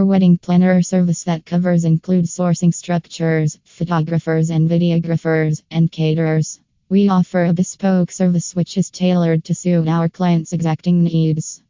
Our wedding planner service that covers includes sourcing structures, photographers and videographers, and caterers. We offer a bespoke service which is tailored to suit our clients' exacting needs.